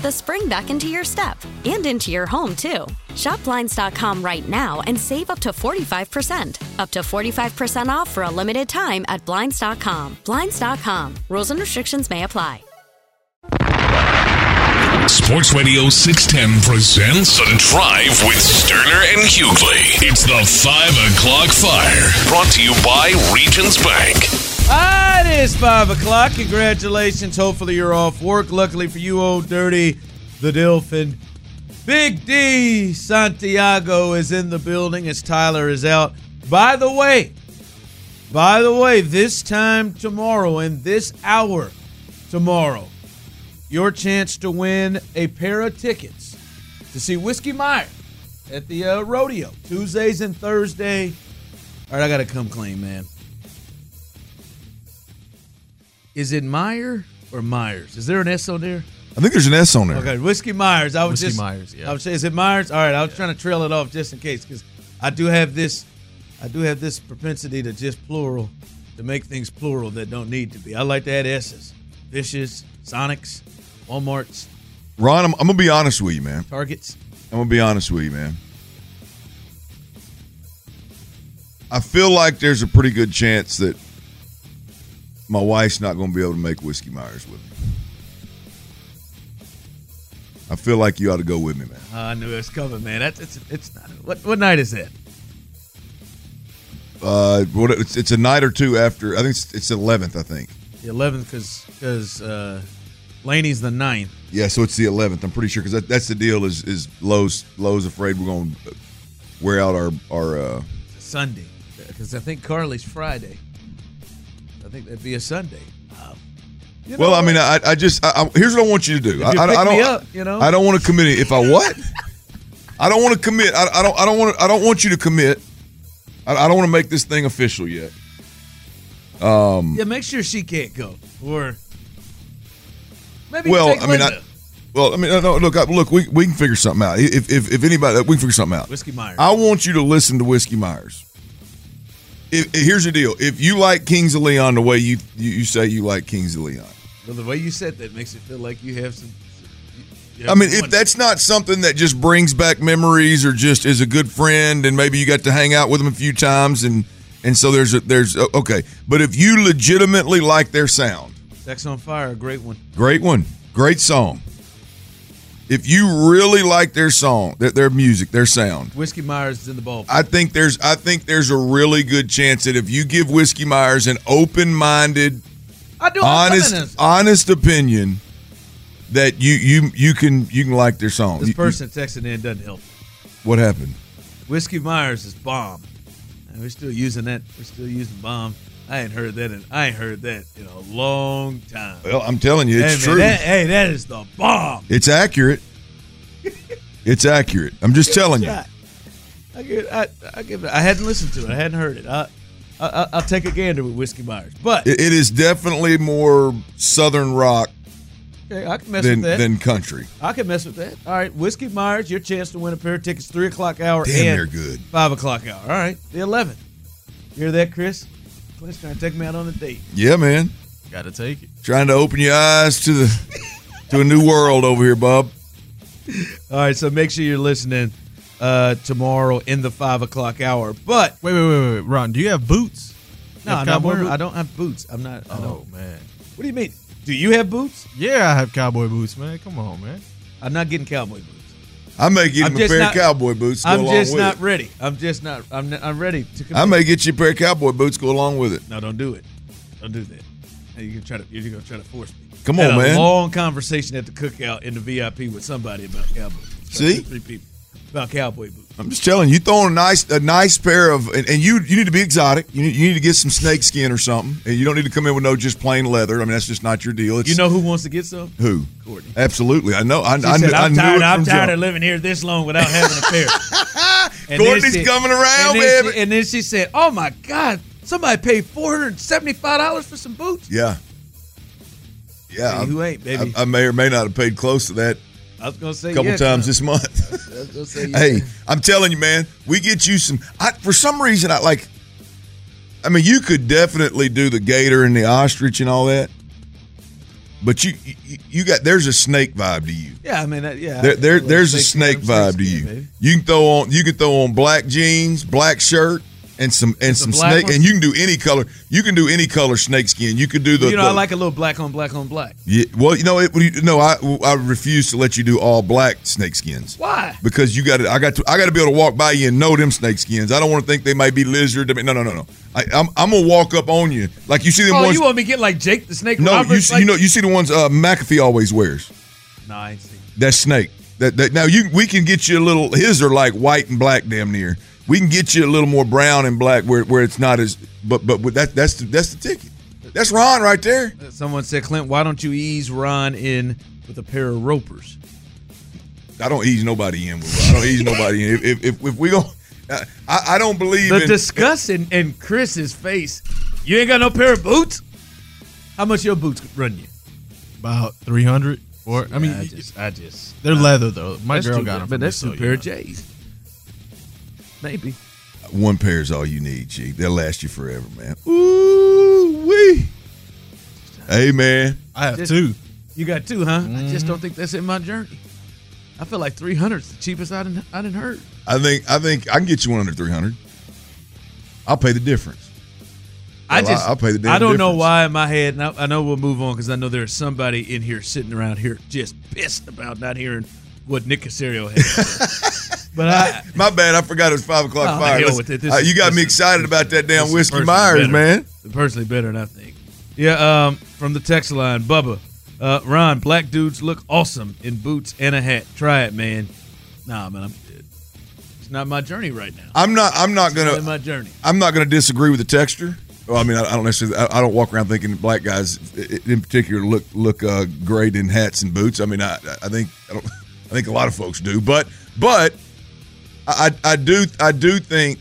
the spring back into your step and into your home, too. Shop Blinds.com right now and save up to 45%. Up to 45% off for a limited time at Blinds.com. Blinds.com. Rules and restrictions may apply. Sports Radio 610 presents The Drive with Stoerner and Hughley. It's the 5 o'clock fire. Brought to you by Regions Bank. Ah, it is 5 o'clock. Congratulations. Hopefully you're off work. Luckily for you, old dirty, the Dolphin. Big D Santiago is in the building as Tyler is out. By the way, by the way, this time tomorrow and this hour tomorrow, your chance to win a pair of tickets to see Whiskey Meyer at the uh, rodeo Tuesdays and Thursday. All right, I got to come clean, man. Is it Meyer or Myers? Is there an S on there? I think there's an S on there. Okay, Whiskey Myers. I was Whiskey just Myers, yeah. I would say, is it Myers? All right, I was trying to trail it off just in case because I do have this, I do have this propensity to just plural, to make things plural that don't need to be. I like to add S's, Fishes, Sonics, WalMarts, Ron, I'm, I'm gonna be honest with you, man. Targets. I'm gonna be honest with you, man. I feel like there's a pretty good chance that my wife's not gonna be able to make whiskey Myers with me. I feel like you ought to go with me, man. Uh, I knew it was coming, man. That's it's it's not. What what night is it? Uh, what it's, it's a night or two after. I think it's, it's the 11th. I think. The 11th, because because uh, Laney's the 9th. Yeah, so it's the 11th. I'm pretty sure because that, that's the deal. Is is Lowe's Lowe's afraid we're gonna wear out our our. Uh, Sunday, because I think Carly's Friday. I think that'd be a Sunday. Uh, you well, know I mean. I, I just I, I, here's what I want you to do. You I, pick I don't. me up, you know? I don't want to commit. If I what? I don't want to commit. I, I don't. I don't want. To, I don't want you to commit. I, I don't want to make this thing official yet. Um. yeah, make sure she can't go, or maybe Well, I mean, I, well, I mean, no, look, look, we we can figure something out. If if if anybody, we can figure something out. Whiskey Myers. I want you to listen to Whiskey Myers. If, here's the deal: if you like Kings of Leon the way you you, you say you like Kings of Leon, Well, the way you said that makes it feel like you have some. you I mean, if that's not something that just brings back memories or just is a good friend and maybe you got to hang out with them a few times and and so there's a, there's a, okay, but if you legitimately like their sound, Sex on Fire, a great one. great one, great song. If you really like their song, their, their music, their sound, Whiskey Myers is in the ball. I think there's I think there's a really good chance that if you give Whiskey Myers an open-minded, I do. Honest honest opinion that you you you can you can like their song. This You- you- person texting in doesn't help. what happened? Whiskey Myers is bomb. And we're still using that. We're still using bomb. I ain't heard that. In, I ain't heard that in a long time. Well, I'm telling you, it's hey, man, true. that- hey, that is the bomb. it's accurate. it's accurate. I'm just telling you. I give, I, I give it. I hadn't listened to it. I hadn't heard it. I, I, I'll take a gander with Whiskey Myers, but It, it is definitely more southern rock okay, I can mess than with that. than country. I can mess with that. All right, Whiskey Myers, your chance to win a pair of tickets, three o'clock hour Damn, and they're good. five o'clock hour. All right, the eleventh. You hear that, Chris? Clint's trying to take me out on a date. Yeah, man. Got to take it. Trying to open your eyes to the to a new world over here, Bob. All right, so make sure you're listening uh, tomorrow in the five o'clock hour. But Wait, wait, wait, wait, Ron. Do you have boots? You no, have I'm not cowboy wearing, boots? I don't have boots. I'm not. I Oh don't. man. What do you mean? Do you have boots? Yeah, I have cowboy boots, man. Come on, man. I'm not getting cowboy boots. I may get I'm him a pair not- of cowboy boots. To go I'm along just with not it. ready. I'm just not. I'm. Not, I'm ready to. Commit. I may get you a pair of cowboy boots. Go along with it. No, don't do it. Don't do that. Hey, You can try to. You're gonna try to force me. Come Had on, a man. long conversation at the cookout in the VIP with somebody about cowboys. About See? three people about cowboy boots. I'm just telling you, you throwing a nice a nice pair of, and, and you you need to be exotic. You need, you need to get some snake skin or something, and you don't need to come in with no just plain leather. I mean, that's just not your deal. It's, You know who wants to get some? who? Courtney. Absolutely, I know. I, she I, said, I, I'm knew tired. I'm tired jump. of living here this long without having a pair." And Courtney's she- coming around, and then baby. She, and then she said, "Oh my God, somebody paid four hundred seventy-five dollars for some boots." Yeah, yeah. Hey, who ain't, baby? I, I may or may not have paid close to that I was gonna say a couple yeah, times this month. I was say yeah. hey, I'm telling you, man, we get you some. I, for some reason, I like. I mean, you could definitely do the gator and the ostrich and all that, but you you, you got there's a snake vibe to you. Yeah, I mean, that, yeah. There, there there's a snake snake vibe to you. You can throw on you can throw on black jeans, black shirt, and some and some snake, ones? and you can do any color. You can do any color snake skin. You could do the. You know, the- I like a little black on black on black. Yeah, well, you know, it, no, I I refuse to let you do all black snake skins. Why? Because you got to, I got to, I got to be able to walk by you and know them snake skins. I don't want to think they might be lizard. No, no, no, no. I, I'm, I'm gonna walk up on you like you see them Oh, ones. you want me to get like Jake the Snake? no, Roberts? you see, like, you know, you see the ones uh, McAfee always wears. Ain't. That snake. That, that now you we can get you a little. His are like white and black, damn near. We can get you a little more brown and black where where it's not as. But but, but that that's the, that's the ticket. That's Ron right there. Uh, someone said, Clint, why don't you ease Ron in with a pair of ropers? I don't ease nobody in. With I don't ease nobody in. If if, if, if we go, I, I don't believe The in. disgust in, in Chris's face. You ain't got no pair of boots? How much your boots run you? About three hundred. Or I mean, I just, I just. they're leather though. My girl got pair- them, but that's two so, pair of know. J's. Maybe. One pair is all you need, G. They'll last you forever, man. Ooh wee. Hey man, I have Just- two. You got two, huh? I just don't think that's in my journey. I feel like 300 is the cheapest I didn't, I didn't heard. I think I think I can get you one under three hundred. I'll pay the difference. I Well, just, I'll pay the damn I don't know why in my head, and I, I know we'll move on because I know there's somebody in here sitting around here just pissed about not hearing what Nick Caserio had. but I, My bad. I forgot it was five o'clock Oh, fire. Listen, with it. Uh, is- you got me is- excited about that damn whiskey Myers, better. man. Personally better than I think. Yeah, um, from the text line, Bubba, uh, Ron, black dudes look awesome in boots and a hat. Try it, man. Nah, man, I'm. It's not my journey right now. I'm not. I'm not in gonna. my journey. I'm not gonna disagree with the texture. Well, I mean, I, don't necessarily. I, I don't walk around thinking black guys, in particular, look look uh, great in hats and boots. I mean, I, I think I don't. I think a lot of folks do, but but I I do I do think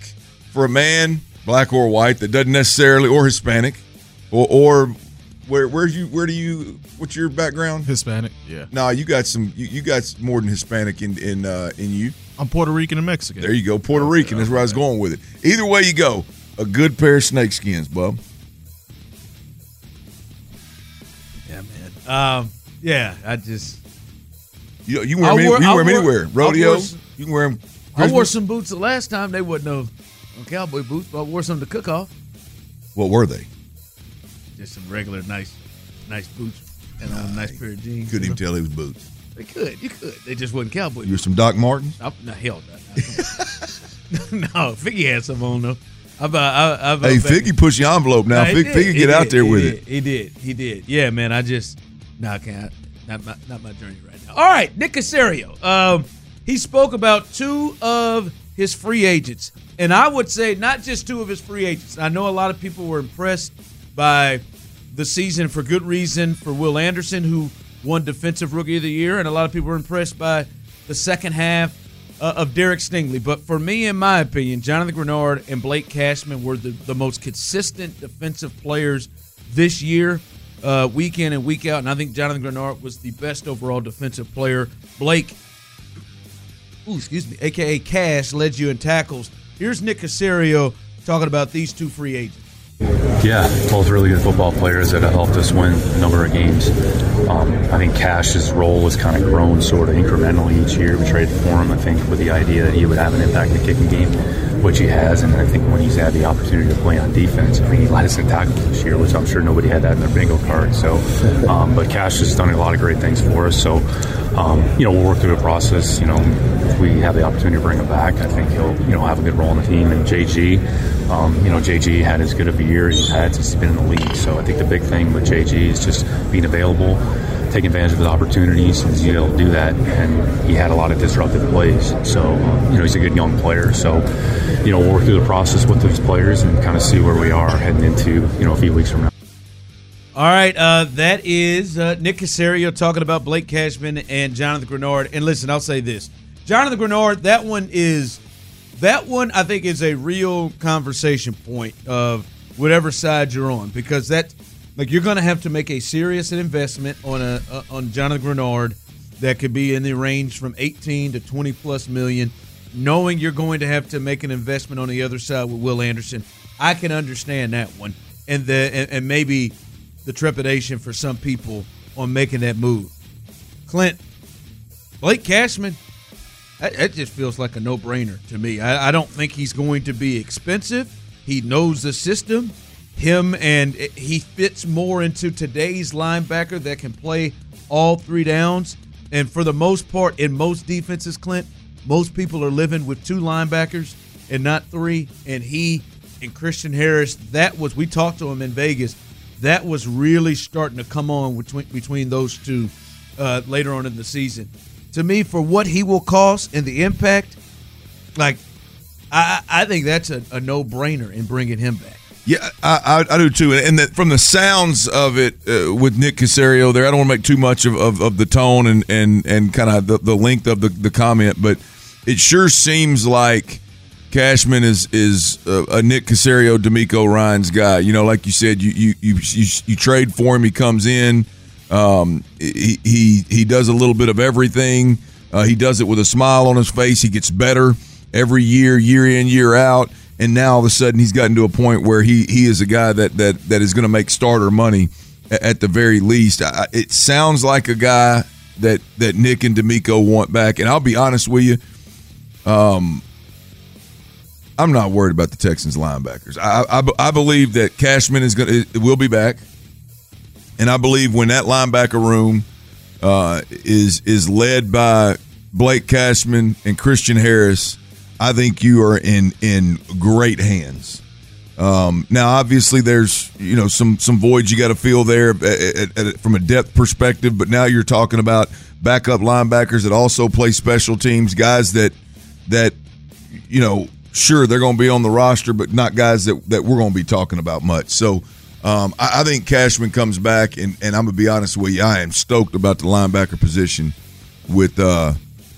for a man, black or white, that doesn't necessarily or Hispanic, or or where where you where do you what's your background? Hispanic. Yeah. No, you got some. You, you got more than Hispanic in in uh, in you. I'm Puerto Rican and Mexican. There you go, Puerto Rican. That's where I was going with it. Either way you go, a good pair of snake skins, bub. Yeah, man. Um, yeah, I just You, you wear I them, any- wore- you can I wear 'em anywhere. I Rodeo. wore you can wear them. I wore some boots the last time. They wouldn't have cowboy boots, but I wore some to cook off. What were they? Just some regular nice, nice boots and on a nice pair of jeans. Couldn't you even tell it was boots. They could, you could. They just wasn't cowboy You were boots. some Doc Martens. I, no, hell no. no, Figgy had some on though. I I, I Hey, Figgy, push your envelope now. Nah, he Fig, did, Figgy, get out there he with did, it. He did. He did. Yeah, man. I just no, I can't. Not my not my journey right now. All right, Nick Caserio. Um, he spoke about two of his free agents. And I would say not just two of his free agents. I know a lot of people were impressed by the season for good reason for Will Anderson, who won Defensive Rookie of the Year, and a lot of people were impressed by the second half uh, of Derek Stingley. But for me, in my opinion, Jonathan Greenard and Blake Cashman were the, the most consistent defensive players this year, uh, week in and week out. And I think Jonathan Greenard was the best overall defensive player. Blake, ooh, excuse me, aka Cash, led you in tackles. Here's Nick Caserio talking about these two free agents. Yeah, both really good football players that have helped us win a number of games. Um, I think Cash's role has kind of grown sort of incrementally each year. We traded for him, I think, with the idea that he would have an impact in the kicking game, which he has. And I think when he's had the opportunity to play on defense, I mean, he led us in tackles this year, which I'm sure nobody had that in their bingo card. So, um, but Cash has done a lot of great things for us. So, um, you know, we'll work through the process. You know, if we have the opportunity to bring him back, I think he'll, you know, have a good role in the team. And JG, um, you know, JG had as good of a year as he's had since he's been in the league. So I think the big thing with JG is just being available, taking advantage of his opportunities, he's able to do that. And he had a lot of disruptive plays. So, um, you know, he's a good young player. So, you know, we'll work through the process with those players and kind of see where we are heading into, you know, a few weeks from now. All right, uh, that is uh, Nick Caserio talking about Blake Cashman and Jonathan Greenard. And listen, I'll say this: Jonathan Greenard, that one is that one. I think is a real conversation point of whatever side you're on because that like you're going to have to make a serious investment on a uh, on Jonathan Greenard that could be in the range from 18 to 20 plus million. Knowing you're going to have to make an investment on the other side with Will Anderson, I can understand that one, and the and, and maybe the trepidation for some people on making that move. Clint, Blake Cashman, that, that just feels like a no brainer to me. I, I don't think he's going to be expensive. He knows the system. Him and he fits more into today's linebacker that can play all three downs. And for the most part, in most defenses, Clint, most people are living with two linebackers and not three. And he and Christian Harris, that was, we talked to him in Vegas, that was really starting to come on between, between those two uh, later on in the season. To me, for what he will cost and the impact, like, I, I think that's a, a no brainer in bringing him back. Yeah, I, I, I do too. And that from the sounds of it uh, with Nick Caserio there, I don't want to make too much of, of, of the tone and, and, and kind of the, the length of the, the comment, but it sure seems like Cashman is is a, a Nick Caserio, DeMeco Ryans guy. You know, like you said, you you you, you, you trade for him. He comes in. Um, he, he he does a little bit of everything. Uh, he does it with a smile on his face. He gets better every year, year in, year out and now all of a sudden he's gotten to a point where he he is a guy that that that is going to make starter money at, at the very least. I, it sounds like a guy that that Nick and DeMeco want back, and I'll be honest with you, um, I'm not worried about the Texans linebackers. I I, I believe that Cashman is going will be back, and I believe when that linebacker room uh, is is led by Blake Cashman and Christian Harris I think you are in in great hands. Um, now, obviously, there's you know some some voids you got to fill there at, at, at, from a depth perspective, but now you're talking about backup linebackers that also play special teams, guys that that you know sure they're going to be on the roster, but not guys that that we're going to be talking about much. So. Um, I, I, think Cashman comes back, and, and I'm gonna be honest with you, I am stoked about the linebacker position with uh,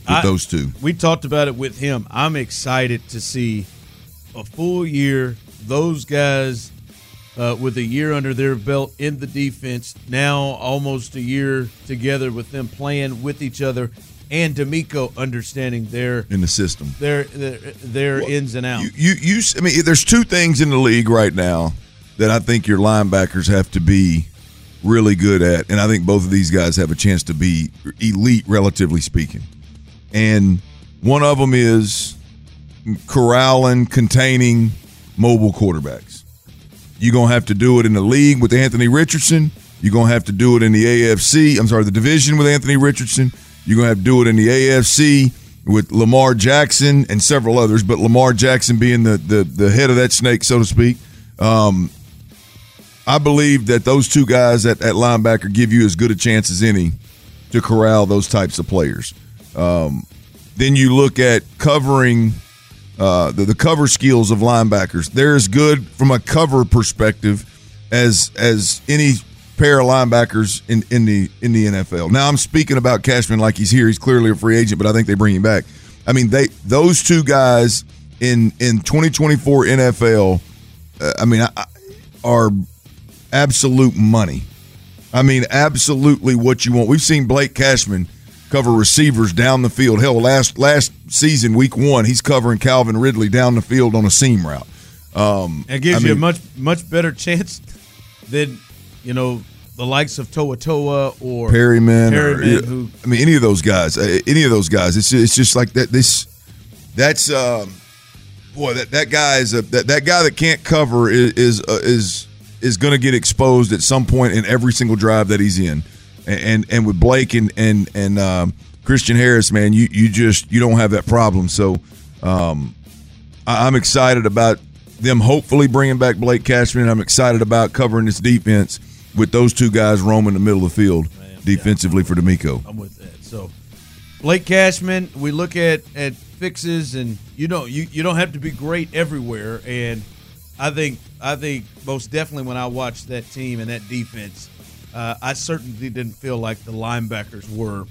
with I, those two. We talked about it with him. I'm excited to see a full year. Those guys uh, with a year under their belt in the defense, now almost a year together with them playing with each other, and DeMeco understanding their in the system, their their, their well, ins and outs. You, you, you, I mean, there's two things in the league right now that I think your linebackers have to be really good at, and I think both of these guys have a chance to be elite, relatively speaking and one of them is corralling, containing mobile quarterbacks. You're going to have to do it in the league with Anthony Richardson. You're going to have to do it in the AFC. I'm sorry, the division with Anthony Richardson. You're going to have to do it in the AFC with Lamar Jackson and several others, but Lamar Jackson being the, the, the head of that snake, so to speak. Um, I believe that those two guys at, at linebacker give you as good a chance as any to corral those types of players. Um, then you look at covering uh, the, the cover skills of linebackers. They're as good from a cover perspective as as any pair of linebackers in, in the in the NFL. Now I'm speaking about Cashman like he's here. He's clearly a free agent, but I think they bring him back. I mean, they those two guys in in 2024 NFL. Uh, I mean, I, are absolute money. I mean, absolutely what you want. We've seen Blake Cashman cover receivers down the field. Hell, last last season, week one, he's covering Calvin Ridley down the field on a seam route. Um, It gives I you a much much better chance than you know the likes of Toa Toa or Perryman, or, Perryman, who I mean, any of those guys, uh, any of those guys. It's it's just like that. This that's um, boy that that guy is a that, that guy that can't cover is is uh, is, is going to get exposed at some point in every single drive that he's in, and and, with Blake and and and um, Christian Harris, man, you you just you don't have that problem. So um, I, I'm excited about them hopefully bringing back Blake Cashman. I'm excited about covering this defense with those two guys roaming the middle of the field defensively for DeMeco. I'm with that. So Blake Cashman, we look at at fixes, and you know you you don't have to be great everywhere. And I think I think most definitely when I watched that team and that defense, uh, I certainly didn't feel like the linebackers were,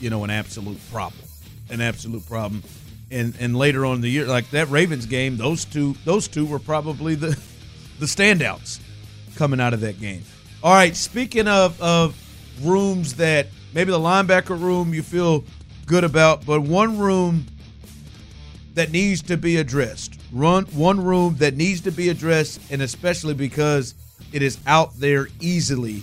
you know, an absolute problem, an absolute problem. And and later on in the year, like that Ravens game, those two those two were probably the the standouts coming out of that game. All right, speaking of of rooms that maybe the linebacker room you feel good about, but one room that needs to be addressed. Run one room that needs to be addressed, and especially because it is out there easily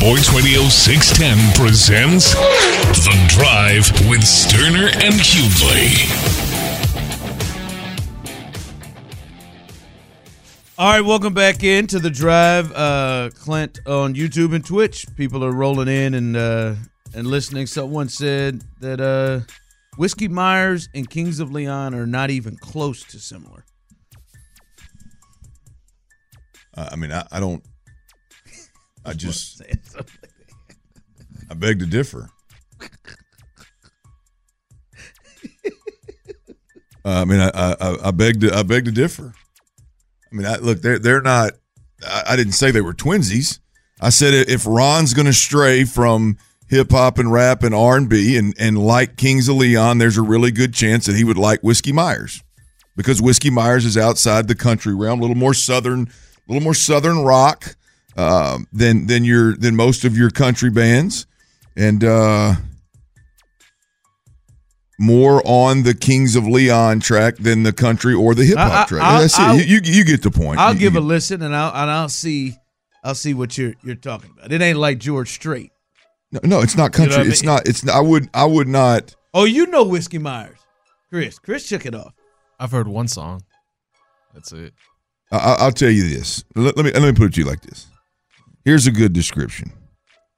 Sports Radio 610 presents The Drive with Stoerner and Hughley. All right, welcome back into the drive, uh, Clint on YouTube and Twitch. People are rolling in and uh, and listening. Someone said that uh, Whiskey Myers and Kings of Leon are not even close to similar. Uh, I mean, I, I don't. I just. I beg to differ. Uh, I mean, I, I I beg to I beg to differ. I mean, I, look, they're they're not. I, I didn't say they were twinsies. I said if Ron's going to stray from hip hop and rap and R and B and and like Kings of Leon, there's a really good chance that he would like Whiskey Myers because Whiskey Myers is outside the country realm, a little more southern, a little more southern rock um, than than your than most of your country bands, and uh, more on the Kings of Leon track than the country or the hip I- I- hop track. I'll- That's it. I'll- You, you you get the point. I'll You- give you a listen and I'll and I'll see I'll see what you're you're talking about. It ain't like George Strait. No, no, it's not You know country. what I It's not. It's. I would. I would not. Oh, you know Whiskey Myers, Chris. Chris shook it off. I've heard one song. That's it. I, I- I'll tell you this. Let, let me let me put it to you like this. Here's a good description.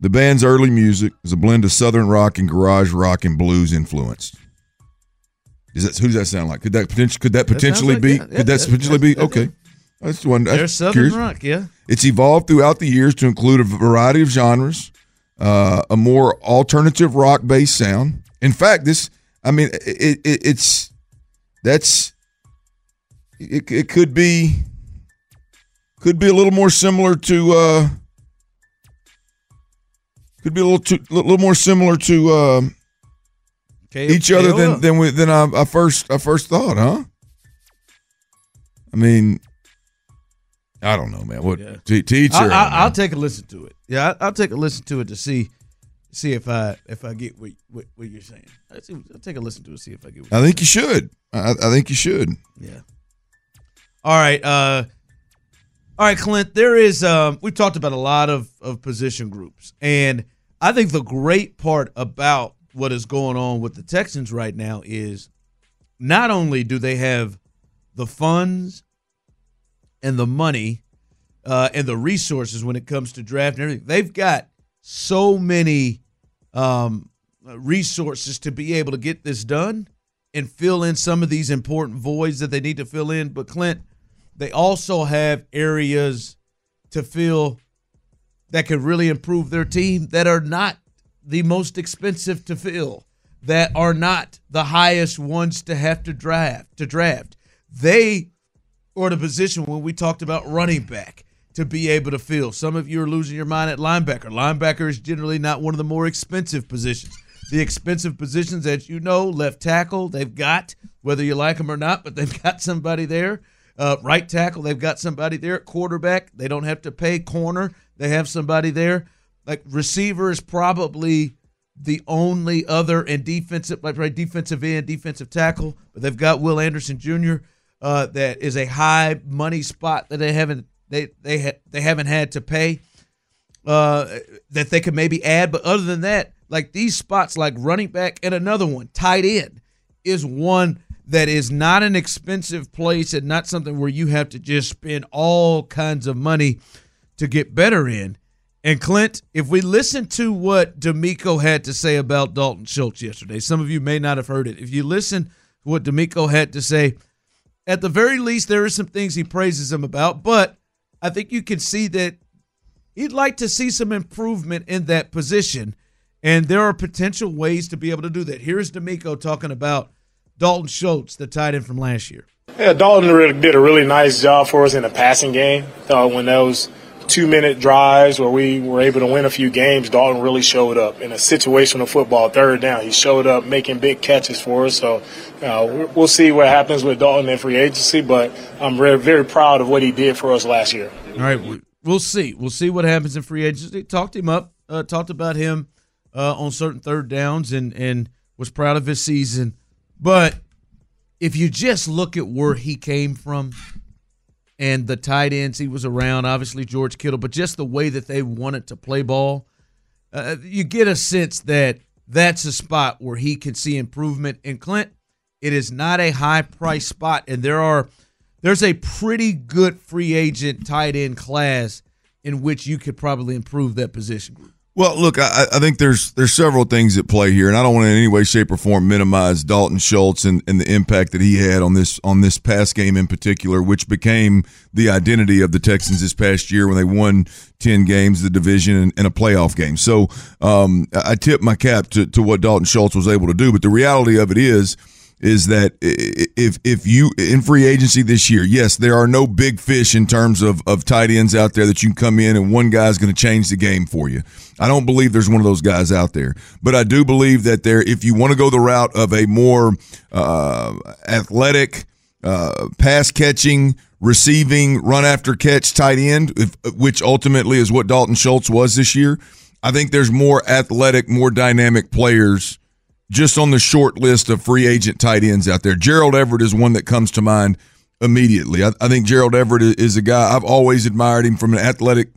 The band's early music is a blend of southern rock and garage rock and blues influenced. Is that who does that sound like? Could that potentially could that That potentially like- be? yeah, yeah, could that that's- potentially be? Okay, that's one. that's There's Southern curious. rock, yeah. It's evolved throughout the years to include a variety of genres, uh, a more alternative rock based sound. In fact, this, I mean, it, it, it's that's it, it could be could be a little more similar to uh could be a little too, a little more similar to K- each other than than we, than I, I first I first thought, huh? I mean, I don't know, man. What to, to each I, I, I'll take a listen to it. Yeah, I, I'll take a listen to it to see see if I if I get what what, what you're saying. I'll, see, I'll take a listen to it see if I get. What I think you should. I, I think you should. Yeah. All right. Uh, all right, Clint. There is. Um, we talked about a lot of of position groups, and I think the great part about what is going on with the Texans right now is not only do they have the funds and the money uh, and the resources when it comes to draft and everything, they've got so many um, resources to be able to get this done and fill in some of these important voids that they need to fill in. But Clint, they also have areas to fill that could really improve their team that are not the most expensive to fill, that are not the highest ones to have to draft to draft. They are in a position when we talked about running back to be able to fill. Some of you are losing your mind at linebacker. Linebacker is generally not one of the more expensive positions. The expensive positions, as you know, left tackle, they've got, whether you like them or not, but they've got somebody there. Uh, right tackle, they've got somebody there. Quarterback, they don't have to pay. Corner, they have somebody there. Like receiver is probably the only other and defensive, like right defensive end, defensive tackle, but they've got Will Anderson Jr. Uh, that is a high money spot that they haven't they they ha- they haven't had to pay uh, that they could maybe add. But other than that, like these spots, like running back and another one, tight end, is one that is not an expensive place and not something where you have to just spend all kinds of money to get better in. And Clint, if we listen to what DeMeco had to say about Dalton Schultz yesterday, some of you may not have heard it. If you listen to what DeMeco had to say, at the very least, there are some things he praises him about, but I think you can see that he'd like to see some improvement in that position. And there are potential ways to be able to do that. Here's DeMeco talking about Dalton Schultz, the tight end from last year. Yeah, Dalton did a really nice job for us in the passing game. Uh, when those two minute drives where we were able to win a few games, Dalton really showed up in a situational football third down. He showed up making big catches for us. So uh, we'll see what happens with Dalton in free agency, but I'm very, very proud of what he did for us last year. All right, we- we'll see. We'll see what happens in free agency. Talked him up, uh, talked about him uh, on certain third downs, and and was proud of his season. But if you just look at where he came from and the tight ends he was around, obviously George Kittle, but just the way that they wanted to play ball, uh, you get a sense that that's a spot where he can see improvement. And Clint, it is not a high price spot, and there are there's a pretty good free agent tight end class in which you could probably improve that position. Well, look, I, I think there's there's several things at play here, and I don't want in any way, shape, or form minimize Dalton Schultz and, and the impact that he had on this on this past game in particular, which became the identity of the Texans this past year when they won ten games, the division, and, and a playoff game. So um, I tip my cap to, to what Dalton Schultz was able to do. But the reality of it is is that if if you in free agency this year, yes, there are no big fish in terms of of tight ends out there that you can come in and one guy's going to change the game for you. I don't believe there's one of those guys out there, but I do believe that there, if you want to go the route of a more uh, athletic, uh, pass catching receiving, run after catch tight end, if, which ultimately is what Dalton Schultz was this year. I think there's more athletic, more dynamic players just on the short list of free agent tight ends out there. Gerald Everett is one that comes to mind immediately. I, I think Gerald Everett is a guy I've always admired him from an athletic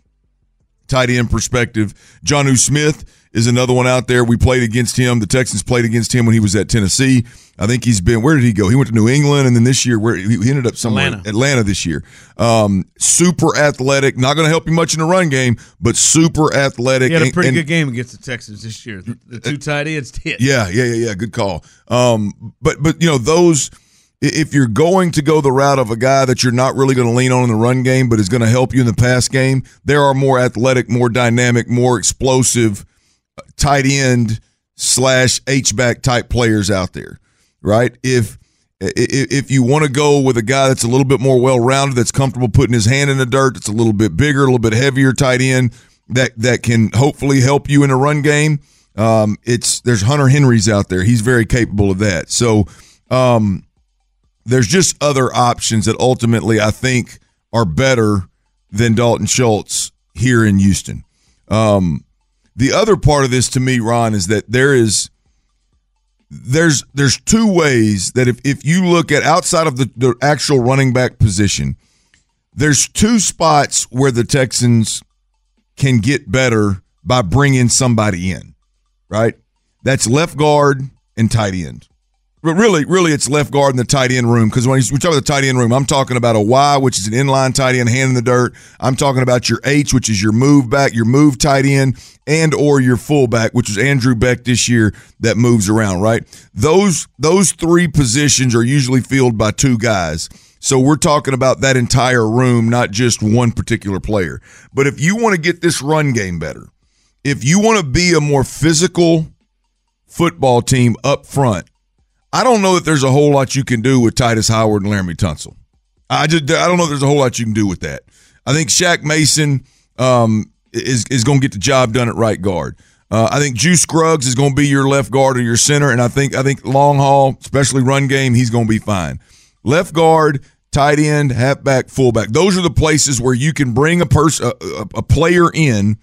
tight end perspective. Jonnu Smith is another one out there. We played against him. The Texans played against him when he was at Tennessee. I think he's been. Where did he go? He went to New England, and then this year, where he ended up somewhere Atlanta, Atlanta this year. Um, super athletic. Not going to help you much in the run game, but super athletic. He had a pretty and- good game against the Texans this year. The, the two tight ends did. yeah, yeah, yeah, yeah. Good call. Um, but but you know those. If you're going to go the route of a guy that you're not really going to lean on in the run game, but is going to help you in the pass game, there are more athletic, more dynamic, more explosive tight end slash H back type players out there, right? If if you want to go with a guy that's a little bit more well rounded, that's comfortable putting his hand in the dirt, that's a little bit bigger, a little bit heavier tight end that that can hopefully help you in a run game. Um, it's there's Hunter Henry's out there. He's very capable of that. So um, there's just other options that ultimately I think are better than Dalton Schultz here in Houston. Um, the other part of this to me, Ron, is that there is there's there's two ways that if, if you look at outside of the, the actual running back position, there's two spots where the Texans can get better by bringing somebody in, right? That's left guard and tight end. But really, really, it's left guard in the tight end room because when we talk about the tight end room, I'm talking about a Y, which is an inline tight end, hand in the dirt. I'm talking about your H, which is your move back, your move tight end, and or your fullback, which is Andrew Beck this year that moves around. Right? Those those three positions are usually filled by two guys. So we're talking about that entire room, not just one particular player. But if you want to get this run game better, if you want to be a more physical football team up front, I don't know that there's a whole lot you can do with Tytus Howard and Laremy Tunsil. I just I don't know if there's a whole lot you can do with that. I think Shaq Mason um, is is going to get the job done at right guard. Uh, I think Juice Scruggs is going to be your left guard or your center, and I think I think long haul, especially run game, he's going to be fine. Left guard, tight end, halfback, fullback. Those are the places where you can bring a person, a, a, a player in,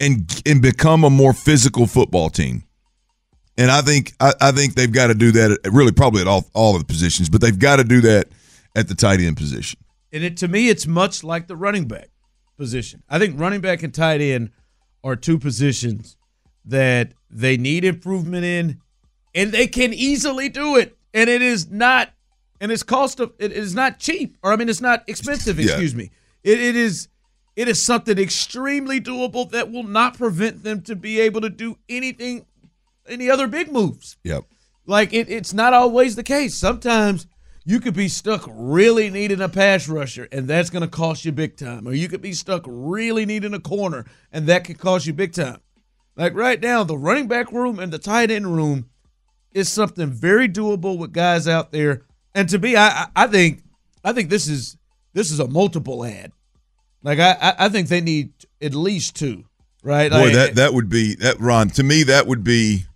and and become a more physical football team. And I think I, I think they've got to do that. At, really, probably at all all of the positions, but they've got to do that at the tight end position. And it to me, it's much like the running back position. I think running back and tight end are two positions that they need improvement in, and they can easily do it. And it is not, and it's cost of it is not cheap, or I mean, it's not expensive. Yeah. Excuse me. It, it is. It is something extremely doable that will not prevent them to be able to do anything, any other big moves. Yep. Like it, it's not always the case. Sometimes you could be stuck really needing a pass rusher, and that's going to cost you big time. Or you could be stuck really needing a corner, and that could cost you big time. Like right now, the running back room and the tight end room is something very doable with guys out there. And to me, I, I think I think this is this is a multiple ad. Like I I- I think they need at least two. Right? Boy, Like, that that would be that Ron. To me, that would be.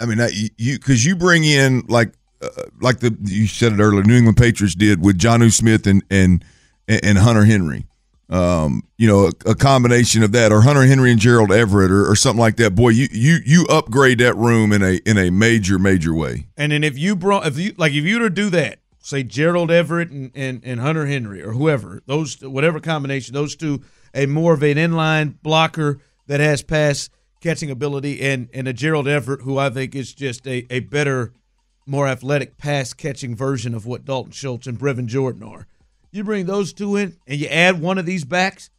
I mean, you because you bring in like uh, like the you said it earlier, New England Patriots did with Jonnu Smith and and and Hunter Henry. Um, you know, a, a combination of that, or Hunter Henry and Gerald Everett, or, or something like that. Boy, you you you upgrade that room in a in a major major way. And then if you brought if you like if you were to do that, say Gerald Everett and, and, and Hunter Henry or whoever, those whatever combination, those two, a more of an inline blocker that has pass catching ability and and a Gerald Everett who I think is just a, a better, more athletic pass catching version of what Dalton Schultz and Brevin Jordan are. You bring those two in and you add one of these backs,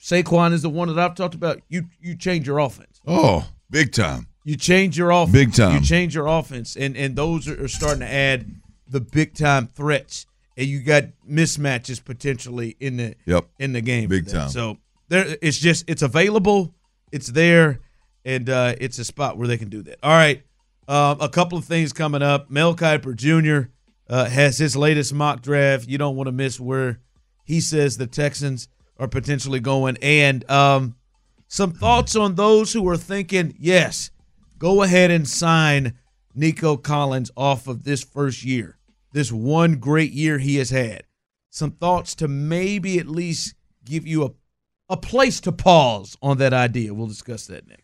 Saquon is the one that I've talked about. You you change your offense. Oh, big time. You change your offense. Big time. You change your offense, and and those are, are starting to add the big time threats, and you got mismatches potentially in the Yep. in the game. Big time. So there, it's just it's available, it's there, and uh, it's a spot where they can do that. All right, um, a couple of things coming up. Mel Kiper Jr. Uh, has his latest mock draft. You don't want to miss where he says the Texans are potentially going, and um, some thoughts on those who are thinking, yes, go ahead and sign Nico Collins off of this first year. this one great year he has had. Some thoughts to maybe at least give you a a place to pause on that idea. We'll discuss that next.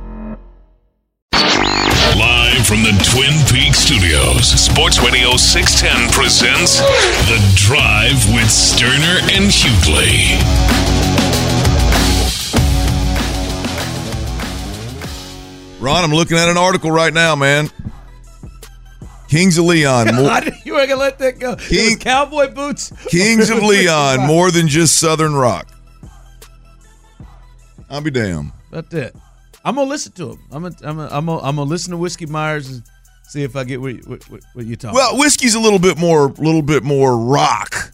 Live from the Twin Peaks studios, Sports Radio 610 presents The Drive with Stoerner and Hughley. Ron, I'm looking at an article right now, man. Kings of Leon. More, you were gonna let that go. King, cowboy boots. Kings of Leon, more than just Southern rock. I'll be damned. That's it. I'm gonna listen to him. I'm gonna, I'm gonna, I'm gonna, I'm gonna listen to Whiskey Myers and see if I get what, what, what, you're talking. Well, whiskey's a little bit more, little bit more rock,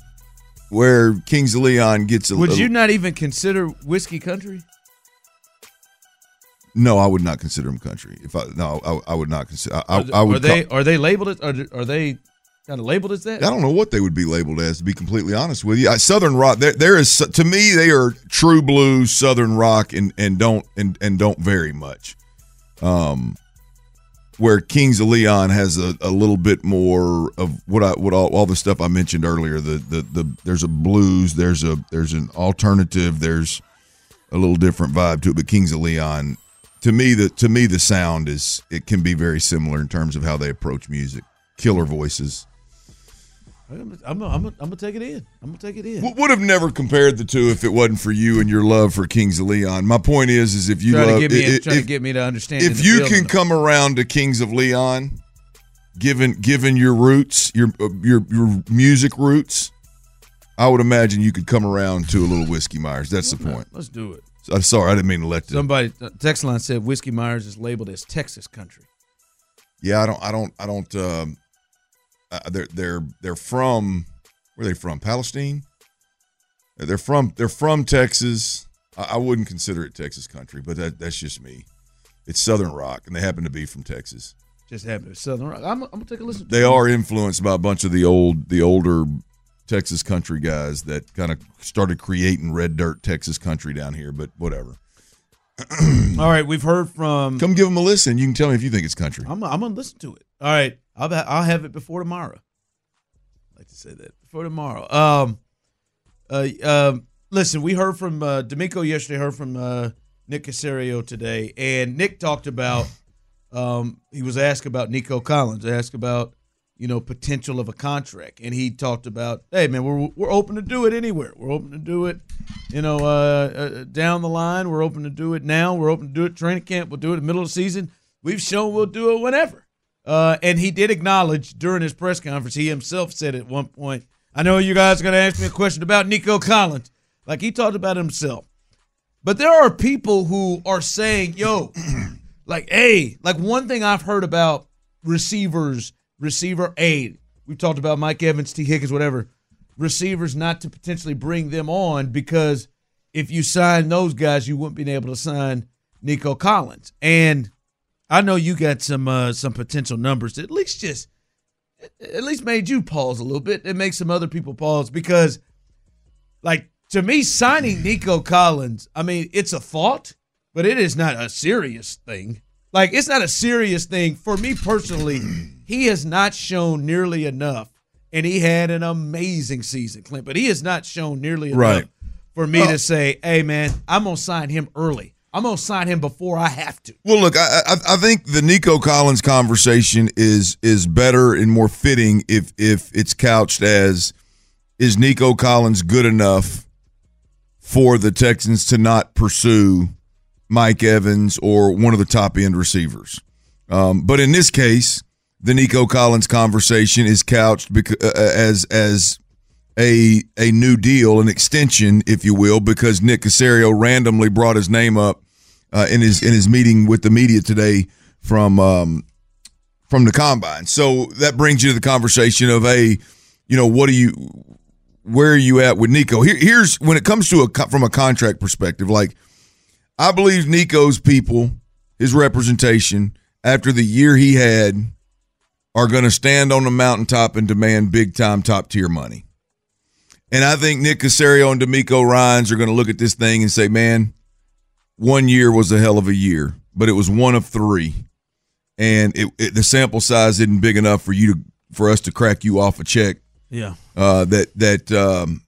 where Kings of Leon gets a. Would little, you not even consider whiskey country? No, I would not consider them country. If I no, I, I would not consider. I, are, I would. Are they are they labeled as are, are they kind of labeled as that? I don't know what they would be labeled as. To be completely honest with you, I, Southern rock. There, there is to me they are true blues Southern rock and and don't and and don't vary much. Um, where Kings of Leon has a, a little bit more of what I what all, all the stuff I mentioned earlier. The, the the there's a blues, there's a there's an alternative, there's a little different vibe to it. But Kings of Leon, to me the to me the sound is it can be very similar in terms of how they approach music. Killer voices. I'm, I'm, I'm, I'm gonna take it in. I'm gonna take it in. Would have never compared the two if it wasn't for you and your love for Kings of Leon. My point is, is if you try love, to get me, if, try to get me to understand. if you can come around to Kings of Leon, given given your roots, your uh, your your music roots, I would imagine you could come around to a little whiskey Myers. That's the point. Let's do it. I'm sorry, I didn't mean to let somebody. Text line said whiskey Myers is labeled as Texas country. Yeah, I don't, I don't, I don't. Um, uh, they're they're they're from where are they from? Palestine. They're from they're from Texas. I, I wouldn't consider it Texas country, but that that's just me. It's Southern rock, and they happen to be from Texas. Just happen to Southern Rock. I'm, I'm gonna take a listen. They are influenced by a bunch of the old the older Texas country guys that kind of started creating red dirt Texas country down here. But whatever. All right, we've heard from. Come give them a listen. You can tell me if you think it's country. I'm, I'm gonna listen to it. All right, I'll I'll have it before tomorrow. I like to say that before tomorrow. Um, uh, um, listen, we heard from uh, DeMeco yesterday. Heard from uh, Nick Caserio today, and Nick talked about. Um, he was asked about Nico Collins. Asked about you know potential of a contract, and he talked about, hey man, we're we're open to do it anywhere. We're open to do it, you know, uh, uh, down the line. We're open to do it now. We're open to do it training camp. We'll do it in the middle of the season. We've shown we'll do it whenever. Uh, and he did acknowledge during his press conference, he himself said at one point, I know you guys are going to ask me a question about Nico Collins. Like he talked about himself. But there are people who are saying, yo, like, hey, like one thing I've heard about receivers, receiver aid. We've talked about Mike Evans, Tee Higgins, whatever. Receivers not to potentially bring them on because if you sign those guys, you wouldn't be able to sign Nico Collins. And I know you got some uh, some potential numbers that at least just at least made you pause a little bit. It makes some other people pause because, like to me, signing Nico Collins, I mean, it's a thought, but it is not a serious thing. Like it's not a serious thing for me personally. he has not shown nearly enough, and he had an amazing season, Clint. But he has not shown nearly enough Right. for me Well- to say, "Hey, man, I'm gonna sign him early. I'm gonna sign him before I have to." Well, look, I, I I think the Nico Collins conversation is is better and more fitting if if it's couched as is Nico Collins good enough for the Texans to not pursue Mike Evans or one of the top end receivers. Um, but in this case, the Nico Collins conversation is couched because, uh, as as a a new deal, an extension, if you will, because Nick Caserio randomly brought his name up uh, in his in his meeting with the media today from um, from the combine. So that brings you to the conversation of a you know, what do you, where are you at with Nico? Here, here's when it comes to a from a contract perspective. Like, I believe Nico's people, his representation, after the year he had, are going to stand on the mountaintop and demand big time top tier money. And I think Nick Caserio and DeMeco Ryans are going to look at this thing and say, man, one year was a hell of a year, but it was one of three. And it, it, the sample size isn't big enough for you to for us to crack you off a check Yeah. uh, that that um,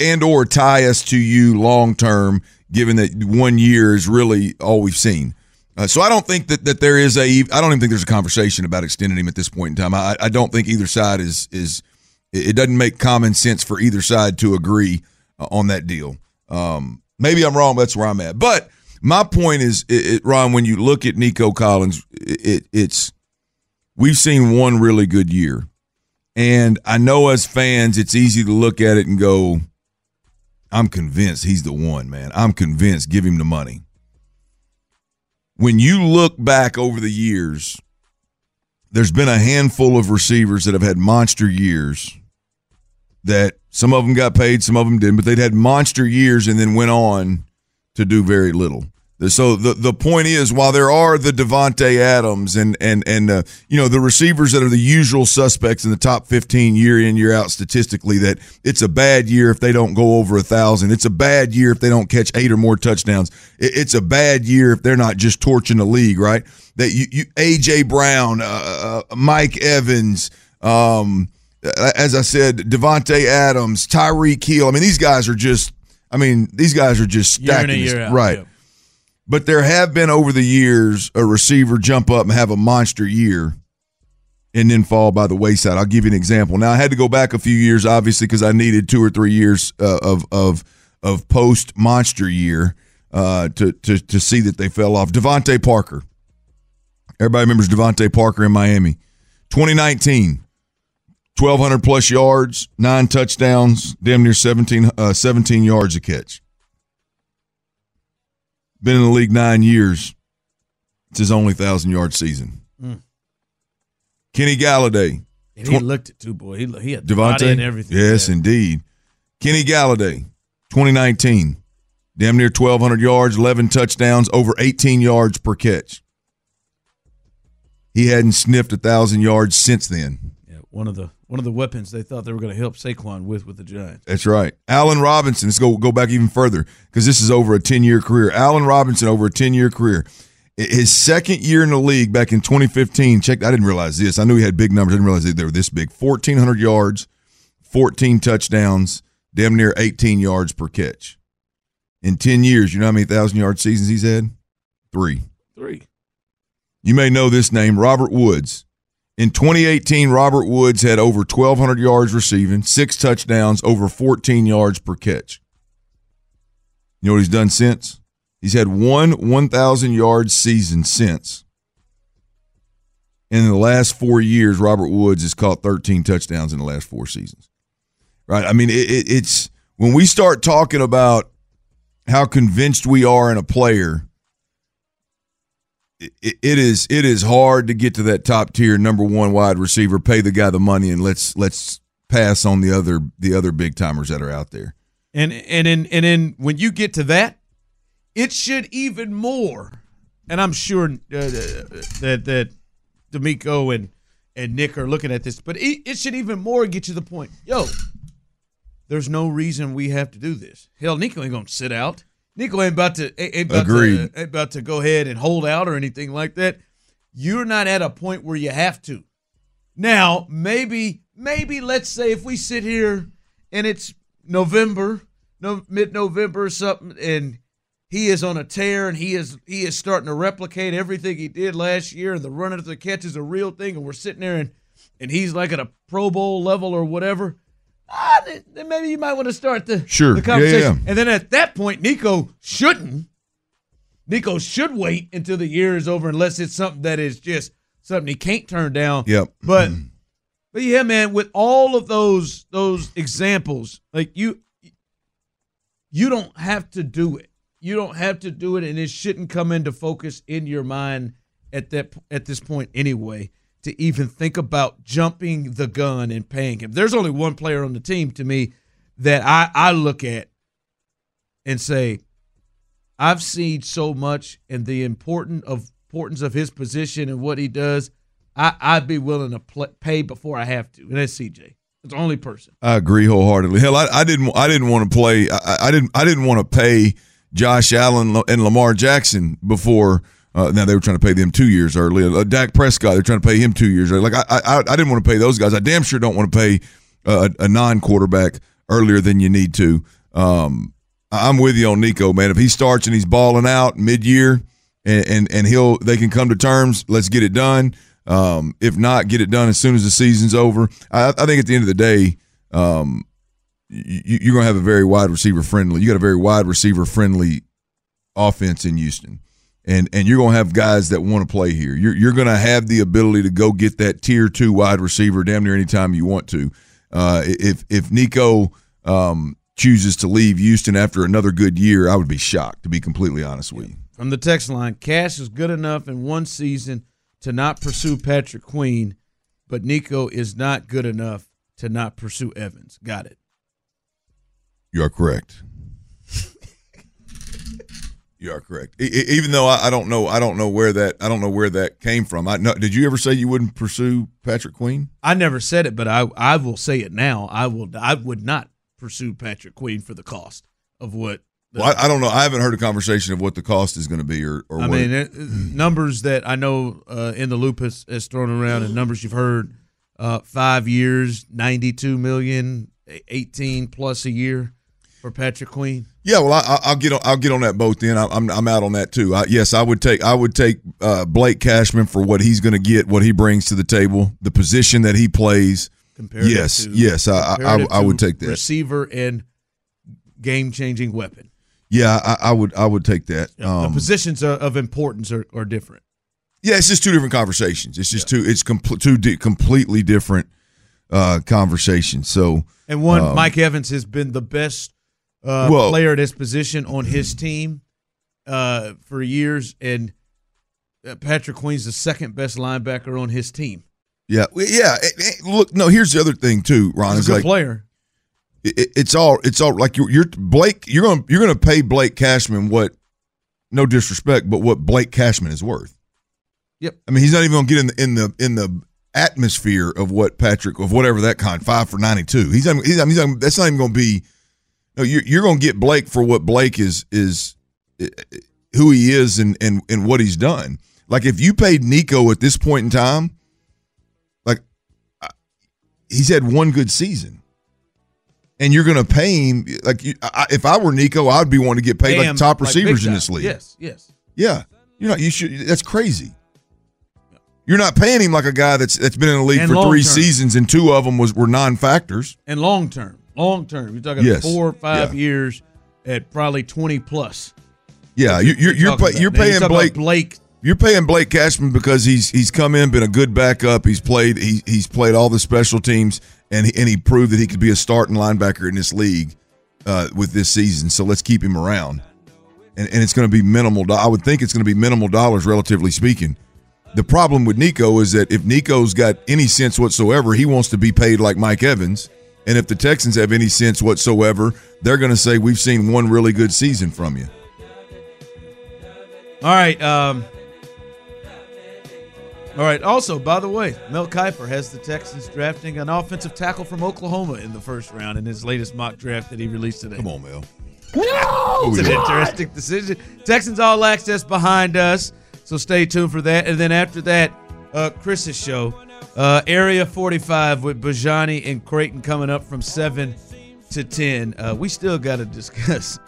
and or tie us to you long term, given that one year is really all we've seen. Uh, so I don't think that, that there is a I don't even think there's a conversation about extending him at this point in time. I, I don't think either side is is it doesn't make common sense for either side to agree uh, on that deal. Um, maybe I'm wrong. That's where I'm at. But my point is, it, it, Ron, when you look at Nico Collins, it, it's we've seen one really good year. And I know as fans, it's easy to look at it and go, I'm convinced he's the one, man. I'm convinced. Give him the money. When you look back over the years, there's been a handful of receivers that have had monster years that some of them got paid, some of them didn't, but they'd had monster years and then went on to do very little. So the the point is, while there are the Davante Adams and and and uh, you know the receivers that are the usual suspects in the top fifteen year in year out statistically, that it's a bad year if they don't go over a thousand. It's a bad year if they don't catch eight or more touchdowns. It's a bad year if they're not just torching the league, right? That you, you AJ Brown, uh, uh, Mike Evans. Um, as I said, Davante Adams, Tyreek Hill. I mean, these guys are just. I mean, these guys are just Year in stacking, year out, right? yeah. But there have been over the years a receiver jump up and have a monster year and then fall by the wayside. I'll give you an example. Now I had to go back a few years, obviously, because I needed two or three years uh, of of of post monster year uh, to to to see that they fell off. DeVante Parker. Everybody remembers DeVante Parker in Miami. 2019, 1,200 plus yards, nine touchdowns, damn near 17, uh, 17 yards a catch. Been in the league nine years. It's his only thousand yard season. Mm. Kenny Golladay. And he Twen- looked it too, boy. He, he had Devontae? and everything. Yes, indeed. Kenny Golladay, 2019. Damn near 1,200 yards, 11 touchdowns, over 18 yards per catch. He hadn't sniffed a 1,000 yards since then. Yeah, one of the one of the weapons they thought they were going to help Saquon with with the Giants. That's right. Allen Robinson. Let's go go back even further because this is over a ten year career. Allen Robinson over a ten year career. His second year in the league back in 2015. Check. I didn't realize this. I knew he had big numbers. I didn't realize they were this big. 1,400 yards, 14 touchdowns, damn near 18 yards per catch. In 10 years, you know how many thousand yard seasons he's had? Three. Three. You may know this name, Robert Woods. In 2018, Robert Woods had over 1,200 yards receiving, six touchdowns, over 14 yards per catch. You know what he's done since? He's had one 1,000 yard season since. In the last four years, Robert Woods has caught 13 touchdowns in the last four seasons. Right? I mean, it, it, it's when we start talking about how convinced we are in a player it, is it is hard to get to that top tier number one wide receiver, pay the guy the money, and let's let's pass on the other the other big timers that are out there. And and then and then when you get to that, it should even more. And I'm sure uh, that that DeMeco and and Nick are looking at this, but it, it should even more get to the point. Yo, there's no reason we have to do this. Hell, Nico ain't gonna sit out. Nico ain't about to ain't ain't about Agreed. to ain't about to go ahead and hold out or anything like that. You're not at a point where you have to. Now, maybe maybe let's say if we sit here and it's November, no mid November or something, and he is on a tear and he is he is starting to replicate everything he did last year, and the run after the catch is a real thing, and we're sitting there and and he's like at a Pro Bowl level or whatever. Ah, then- maybe you might want to start the Sure. the conversation. yeah, yeah. And then at that point, Nico shouldn't. Nico should wait until the year is over unless it's something that is just something he can't turn down. Yep. But but yeah, man, with all of those those examples, like you you don't have to do it. You don't have to do it and it shouldn't come into focus in your mind at that at this point anyway. To even think about jumping the gun and paying him. There's only one player on the team to me that I, I look at and say, I've seen so much and the important of importance of his position and what he does. I, I'd be willing to play, pay before I have to, and that's CJ. It's the only person. I agree wholeheartedly. Hell, I, I didn't. I didn't want to play. I, I didn't. I didn't want to pay Josh Allen and Lamar Jackson before. Uh, now they were trying to pay them two years early. Uh, Dak Prescott, they're trying to pay him two years early. Like I, I, I didn't want to pay those guys. I damn sure don't want to pay uh, a, a non-quarterback earlier than you need to. Um, I'm with you on Nico, man. If he starts and he's balling out mid-year, and and, and he'll they can come to terms. Let's get it done. Um, if not, get it done as soon as the season's over. I, I think at the end of the day, um, you, you're going to have a very wide receiver friendly. You got a very wide receiver friendly offense in Houston, and and you're going to have guys that want to play here. You're you're going to have the ability to go get that tier two wide receiver damn near anytime you want to. Uh, if if Nico um, chooses to leave Houston after another good year, I would be shocked. To be completely honest with you. From the text line, Cash is good enough in one season to not pursue Patrick Queen, but Nico is not good enough to not pursue Evans. Got it. You are correct. You are correct. E- even though I, I, don't know, I don't know where that, I don't know where that came from. I know. Did you ever say you wouldn't pursue Patrick Queen? I never said it, but I, I will say it now. I will. I would not pursue Patrick Queen for the cost of what. The, well, I, I, don't know. I haven't heard a conversation of what the cost is going to be, or, or I what mean, it, numbers that I know uh, in the loop has, has, thrown around, and numbers you've heard: uh, five years, ninety-two million, eighteen plus a year for Patrick Queen. Yeah, well, I, will get on. I'll get on that boat then. I, I'm I'm out on that too. I, yes, I would take I would take uh, Blake Cashman for what he's going to get, what he brings to the table, the position that he plays. Yes, to, yes, I I, I would take that receiver and game changing weapon. Yeah, I, I, would I would take that. Yeah, um, the positions of importance are, are different. Yeah, it's just two different conversations. It's just yeah. two. It's com- two di- completely different uh, conversations. So and one, um, Mike Evans has been the best uh, player at his position on his team uh, for years, and uh, Patrick Queen's the second best linebacker on his team. Yeah, yeah. Look, no. Here's the other thing too, Ron. He's a good like, player. It, it's all. It's all like you're, you're Blake. You're going. to You're to pay Blake Cashman what? No disrespect, but what Blake Cashman is worth. Yep. I mean, he's not even going to get in the in the in the atmosphere of what Patrick of whatever that kind five for ninety two. He's, he's, he's, that's not even going to be. No, you're you're going to get Blake for what Blake is is eh, eh, who he is and and and what he's done. Like if you paid Nico at this point in time like he's had one good season. And you're going to pay him like I, if I were Nico, I'd be wanting to get paid like top receivers like in this league. Yes, yes, yeah. You're not. You should. That's crazy. You're not paying him like a guy that's that's been in the league and for three term. seasons, and two of them was were non factors. And long term, long term, you're talking yes. four or five yeah. years at probably twenty plus. Yeah, you're you're you're, pay, you're paying Blake Blake you're paying Blake Cashman because he's he's come in, been a good backup. He's played he, he's played all the special teams, and he, and he proved that he could be a starting linebacker in this league uh, with this season. So let's keep him around, and and it's going to be minimal. I would think it's going to be minimal dollars, relatively speaking. The problem with Nico is that if Nico's got any sense whatsoever, he wants to be paid like Mike Evans. And if the Texans have any sense whatsoever, they're going to say, We've seen one really good season from you. All right. Um, all right. Also, by the way, Mel Kiper has the Texans drafting an offensive tackle from Oklahoma in the first round in his latest mock draft that he released today. Come on, Mel. No! It's an interesting decision. Texans all access behind us, so stay tuned for that. And then after that, uh, Chris's show, uh, Area 45 with Bajani and Creighton coming up from 7 to 10. Uh, we still got to discuss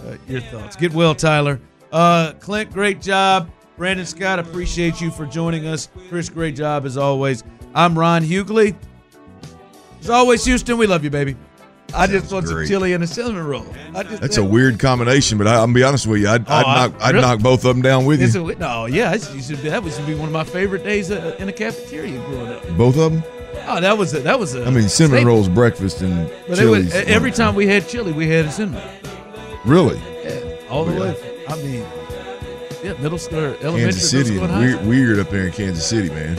uh, your thoughts. Get well, Tyler. Uh, Clint, great job. Brandon Scott, appreciate you for joining us. Chris, great job as always. I'm Ron Hughley. As always, Houston, we love you, baby. I just want some chili and a cinnamon roll. That's a weird combination, but I, gonna be honest with you. I'd, Oh, I'd I- knock, I'd really? knock both of them down with you. a- no, yeah, should- that was be one of my favorite days uh, in a cafeteria growing up. Both of them. Oh, that was a, that was a. I mean, cinnamon staple. rolls, breakfast, and But was, every time we had chili, we had a cinnamon. Really? Yeah, all the way. I mean, yeah, middle school, elementary, Kansas City, middle school, weird, weird up there in Kansas City, man.